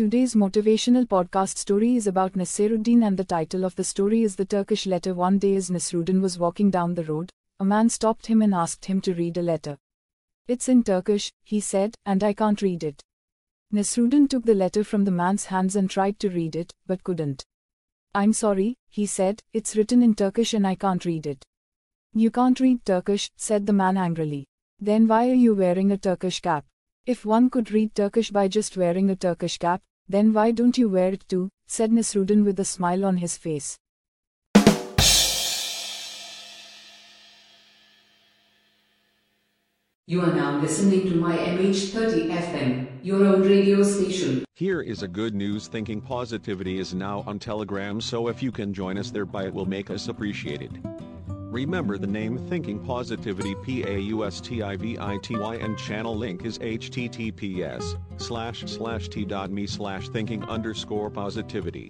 Today's motivational podcast story is about Nasiruddin, and the title of the story is The Turkish Letter. One day, as Nasruddin was walking down the road, a man stopped him and asked him to read a letter. It's in Turkish, he said, and I can't read it. Nasruddin took the letter from the man's hands and tried to read it, but couldn't. I'm sorry, he said, it's written in Turkish and I can't read it. You can't read Turkish, said the man angrily. Then why are you wearing a Turkish cap? If one could read Turkish by just wearing a Turkish cap, then why don't you wear it too? said Nasruddin with a smile on his face. You are now listening to my MH30 FM, your own radio station. Here is a good news thinking pausitivity is now on Telegram, so if you can join us thereby, it will make us appreciated. Remember the name Thinking Pausitivity P-A-U-S-T-I-V-I-T-Y and channel link is https slash slash t.me slash thinking underscore pausitivity.